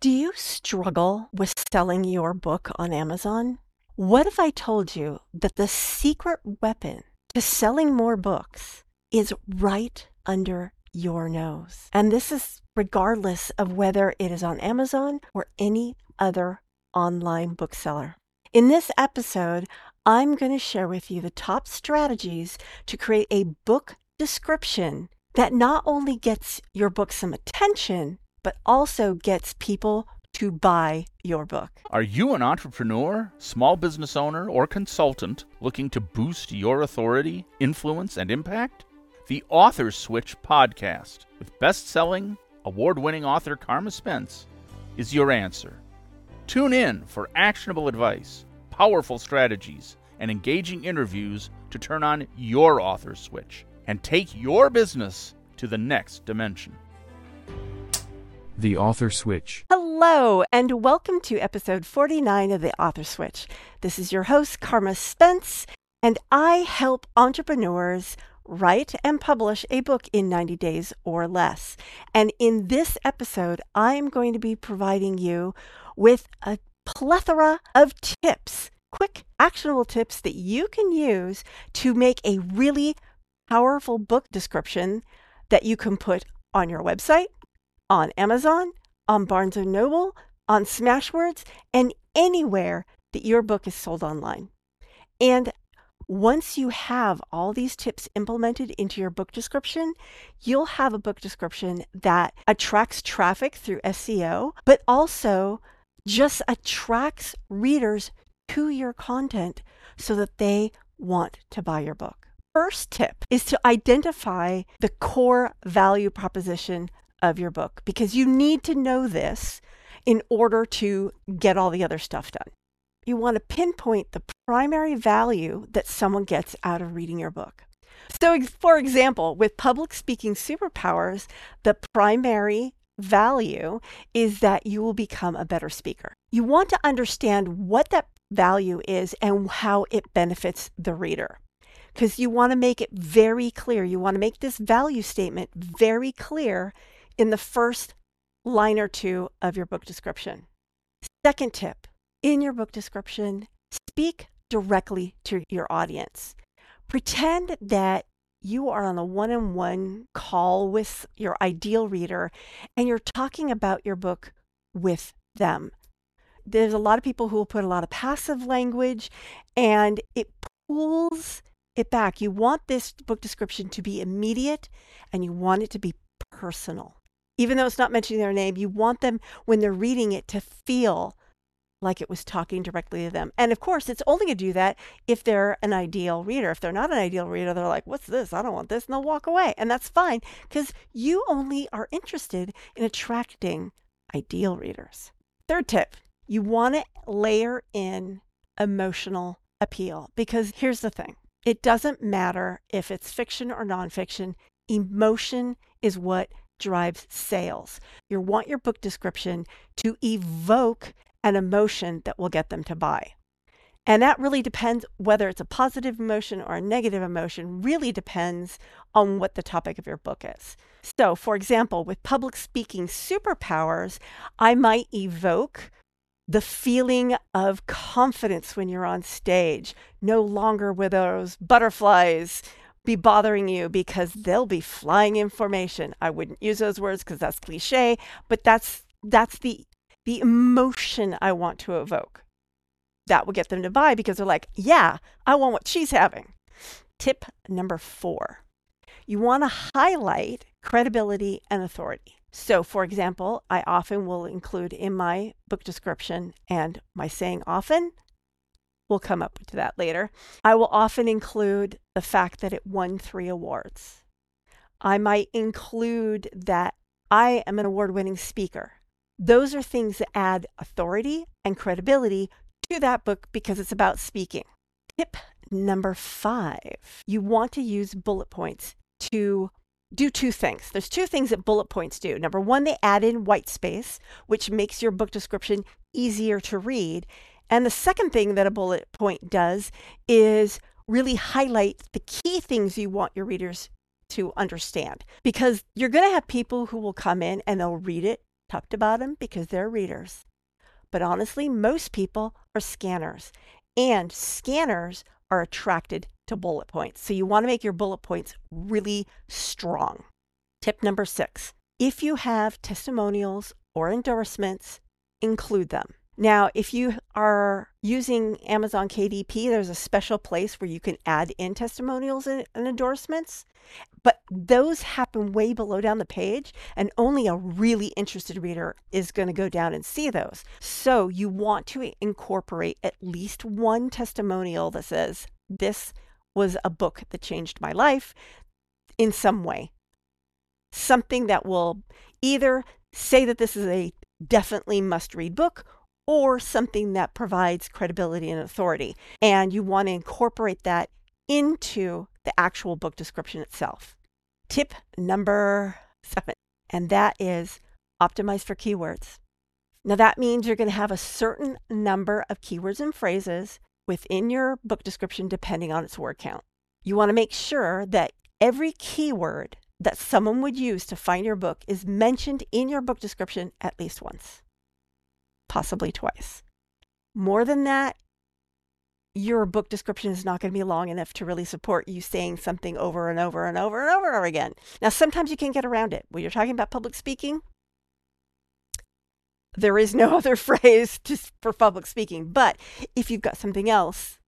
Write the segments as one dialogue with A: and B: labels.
A: Do you struggle with selling your book on Amazon? What if I told you that the secret weapon to selling more books is right under your nose? And this is regardless of whether it is on Amazon or any other online bookseller. In this episode, I'm going to share with you the top strategies to create a book description that not only gets your book some attention, but also gets people to buy your book.
B: Are you an entrepreneur, small business owner, or consultant looking to boost your authority, influence, and impact? The Author Switch podcast with best selling, award winning author Carma Spence is your answer. Tune in for actionable advice, powerful strategies, and engaging interviews to turn on your author switch and take your business to the next dimension.
C: The Author Switch.
A: Hello, and welcome to episode 49 of The Author Switch. This is your host, Carma Spence, and I help entrepreneurs write and publish a book in 90 days or less. And in this episode, I'm going to be providing you with a plethora of tips, quick, actionable tips that you can use to make a really powerful book description that you can put on your website on Amazon, on Barnes & Noble, on Smashwords, and anywhere that your book is sold online. And once you have all these tips implemented into your book description, you'll have a book description that attracts traffic through SEO, but also just attracts readers to your content so that they want to buy your book. First tip is to identify the core value proposition of your book because you need to know this in order to get all the other stuff done. You want to pinpoint the primary value that someone gets out of reading your book. So, for example, with public speaking superpowers, the primary value is that you will become a better speaker. You want to understand what that value is and how it benefits the reader. Because you want to make it very clear. You want to make this value statement very clear in the first line or two of your book description. Second tip in your book description, speak directly to your audience. Pretend that you are on a one on one call with your ideal reader and you're talking about your book with them. There's a lot of people who will put a lot of passive language and it pulls it back. You want this book description to be immediate and you want it to be personal even though it's not mentioning their name, you want them when they're reading it to feel like it was talking directly to them. And of course, it's only going to do that if they're an ideal reader. If they're not an ideal reader, they're like, what's this? I don't want this. And they'll walk away. And that's fine because you only are interested in attracting ideal readers. Third tip you want to layer in emotional appeal because here's the thing it doesn't matter if it's fiction or nonfiction, emotion is what drives sales. You want your book description to evoke an emotion that will get them to buy. And that really depends whether it's a positive emotion or a negative emotion, really depends on what the topic of your book is. So, for example, with public speaking superpowers, I might evoke the feeling of confidence when you're on stage, no longer with those butterflies be bothering you because they'll be flying information. I wouldn't use those words because that's cliche, but that's that's the the emotion I want to evoke. That will get them to buy because they're like, "Yeah, I want what she's having." Tip number 4. You want to highlight credibility and authority. So, for example, I often will include in my book description and my saying often We'll come up to that later. I will often include the fact that it won three awards. I might include that I am an award winning speaker. Those are things that add authority and credibility to that book because it's about speaking. Tip number five you want to use bullet points to do two things. There's two things that bullet points do. Number one, they add in white space, which makes your book description easier to read. And the second thing that a bullet point does is really highlight the key things you want your readers to understand because you're going to have people who will come in and they'll read it top to bottom because they're readers. But honestly, most people are scanners, and scanners are attracted to bullet points. So you want to make your bullet points really strong. Tip number six if you have testimonials or endorsements, include them. Now, if you are using Amazon KDP, there's a special place where you can add in testimonials and, and, endorsements, but those happen way below down the page, and only a really interested reader is going to go down and see those. So you want to incorporate at least one testimonial that says, This was a book that changed my life in some way. Something that will either say that this is a definitely must read book or something that provides credibility and authority. And you want to incorporate that into the actual book description itself. Tip number seven, and that is optimize for keywords. Now, that means you're going to have a certain number of keywords and phrases within your book description depending on its word count. You want to make sure that every keyword that someone would use to find your book is mentioned in your book description at least once, possibly twice. More than that, your book description is not going to be long enough to really support you saying something over and over and over and over and over again. Now, sometimes you can get around it. When you're talking about public speaking, there is no other phrase just for public speaking. But if you've got something else,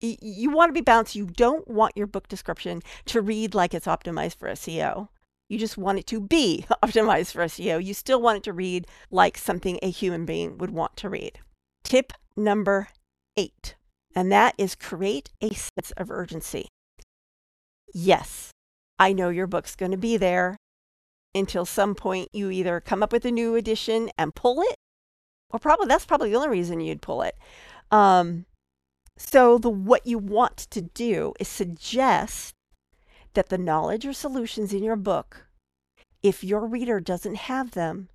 A: you want to be balanced. You don't want your book description to read like it's optimized for a SEO. You just want it to be optimized for SEO. You still want it to read like something a human being would want to read. Tip number eight, and that is create a sense of urgency. Yes, I know your book's going to be there until some point you either come up with a new edition and pull it, or probably that's probably the only reason you'd pull it. Um, so the what you want to do is suggest that the knowledge or solutions in your book, if your reader doesn't have them,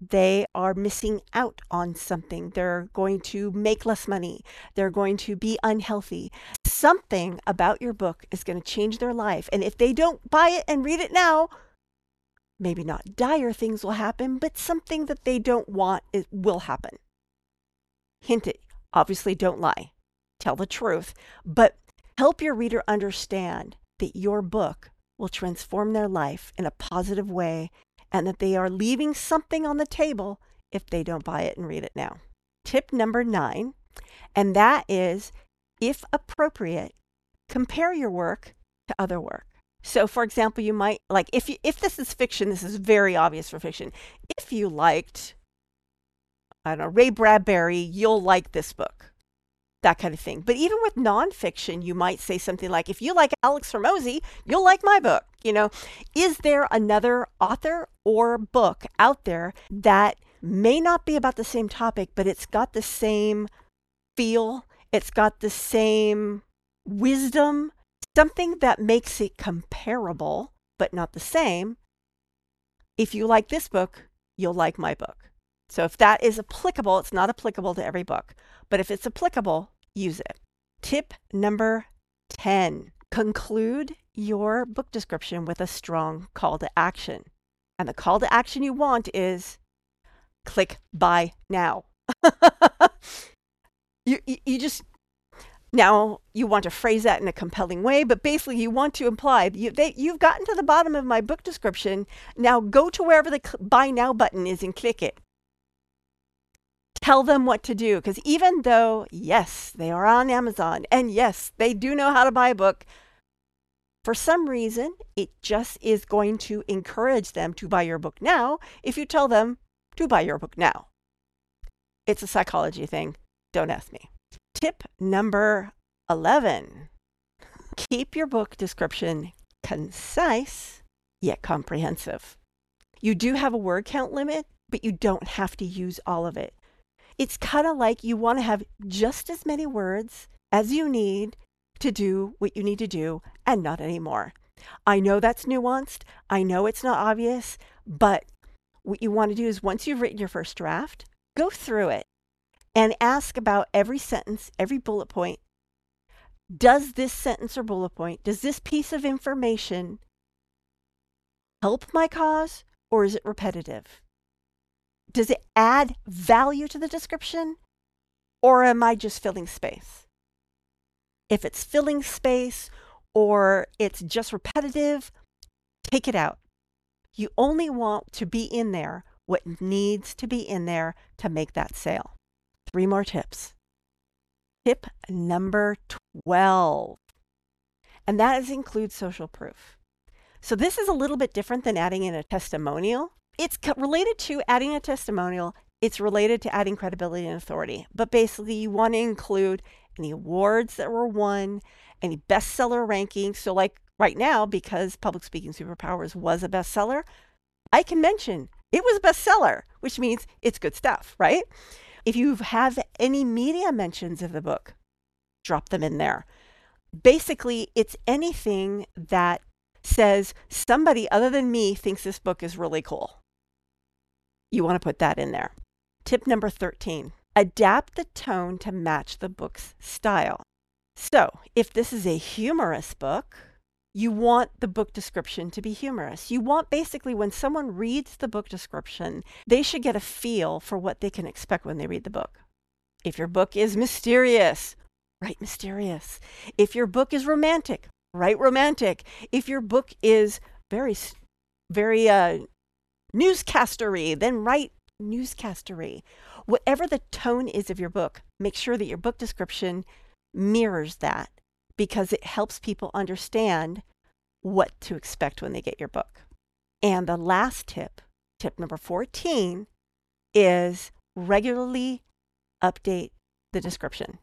A: they are missing out on something. They're going to make less money. They're going to be unhealthy. Something about your book is going to change their life. And if they don't buy it and read it now, maybe not dire things will happen, but something that they don't want it will happen. Hint it. Obviously, don't lie. Tell the truth, but help your reader understand that your book will transform their life in a positive way and that they are leaving something on the table if they don't buy it and read it now. Tip number nine, and that is if appropriate, compare your work to other work. So, for example, you might like if you, if this is fiction, this is very obvious for fiction. If you liked, I don't know, Ray Bradbury, you'll like this book, that kind of thing. But even with nonfiction, you might say something like, if you like Alex Hormozi, you'll like my book. You know, is there another author or book out there that may not be about the same topic, but it's got the same feel, it's got the same wisdom something that makes it comparable, but not the same. If you like this book, you'll like my book. So if that is applicable, it's not applicable to every book, but if it's applicable, use it. Tip number 10 conclude your book description with a strong call to action. And the call to action you want is click buy now. you, you, just now, you want to phrase that in a compelling way, but basically, you want to imply you, they, you've gotten to the bottom of my book description. Now, go to wherever the buy now button is and click it. Tell them what to do. Because even though, yes, they are on Amazon, and yes, they do know how to buy a book, for some reason, it just is going to encourage them to buy your book now if you tell them to buy your book now. It's a psychology thing. Don't ask me. Tip number 11 keep your book description concise yet comprehensive. You do have a word count limit, but you don't have to use all of it. It's kind of like you want to have just as many words as you need to do what you need to do and not anymore. I know that's nuanced. I know it's not obvious, but what you want to do is once you've written your first draft, go through it and ask about every sentence, every bullet point. Does this sentence or bullet point, does this piece of information help my cause or is it repetitive? Does it add value to the description? Or am I just filling space? If it's filling space or it's just repetitive, take it out. You only want to be in there what needs to be in there to make that sale. Three more tips. Tip number 12, and that is include social proof. So this is a little bit different than adding in a testimonial. It's related to adding a testimonial. It's related to adding credibility and authority. But basically, you want to include any awards that were won, any bestseller rankings. So, like right now, because Public Speaking Superpowers was a bestseller, I can mention it was a bestseller, which means it's good stuff, right? If you have any media mentions of the book, drop them in there. Basically, it's anything that says somebody other than me thinks this book is really cool. You want to put that in there. Tip number 13 adapt the tone to match the book's style. So, if this is a humorous book, you want the book description to be humorous. You want basically when someone reads the book description, they should get a feel for what they can expect when they read the book. If your book is mysterious, write mysterious. If your book is romantic, write romantic. If your book is very, very uh, newscastery, then write newscastery. Whatever the tone is of your book, make sure that your book description mirrors that because it helps people understand what to expect when they get your book. And the last tip, tip number 14, is regularly update the description.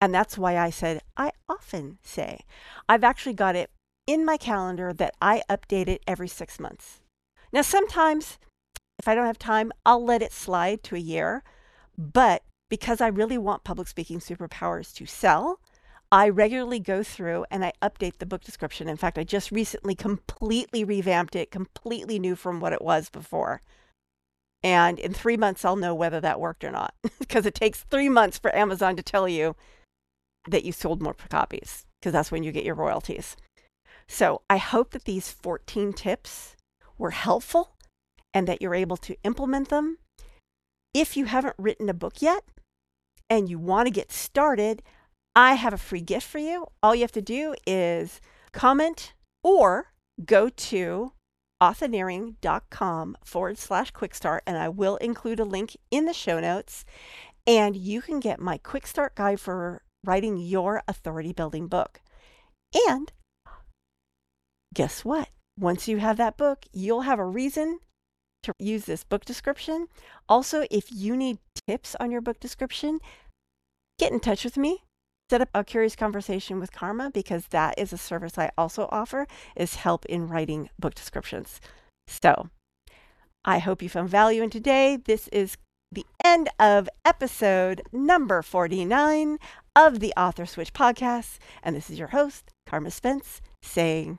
A: And that's why I said, I often say, I've actually got it in my calendar that I update it every six months. Now, sometimes if I don't have time, I'll let it slide to a year. But because I really want public speaking superpowers to sell, I regularly go through and I update the book description. In fact, I just recently completely revamped it, completely new from what it was before. And in three months, I'll know whether that worked or not because it takes three months for Amazon to tell you that you sold more copies because that's when you get your royalties. So I hope that these 14 tips were helpful and that you're able to implement them. If you haven't written a book yet and you want to get started, I have a free gift for you. All you have to do is comment or go to authorneering.com forward slash quick start, and I will include a link in the show notes. And you can get my quick start guide for writing your authority building book. And guess what? Once you have that book, you'll have a reason to use this book description. Also, if you need tips on your book description, get in touch with me. Set up a curious conversation with Carma because that is a service i also offer is help in writing book descriptions. So i hope you found value in today. This is the end of episode number 49 of the author switch podcast and this is your host Carma Spence saying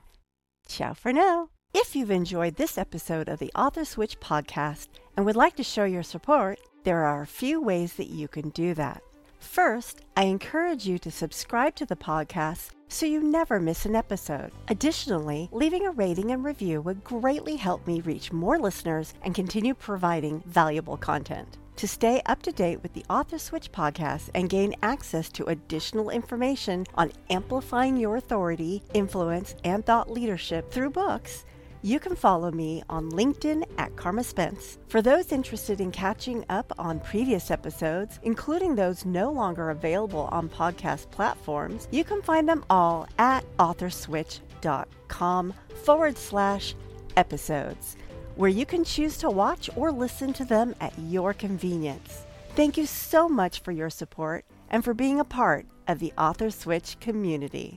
A: ciao for now if you've enjoyed this episode of the author switch podcast and would like to show your support there are a few ways that you can do that First, I encourage you to subscribe to the podcast so you never miss an episode. Additionally, leaving a rating and review would greatly help me reach more listeners and continue providing valuable content. To stay up to date with the Author Switch podcast and gain access to additional information on amplifying your authority, influence, and thought leadership through books, you can follow me on LinkedIn at Carma Spence. For those interested in catching up on previous episodes, including those no longer available on podcast platforms, you can find them all at authorswitch.com forward slash episodes, where you can choose to watch or listen to them at your convenience. Thank you so much for your support and for being a part of the Author Switch community.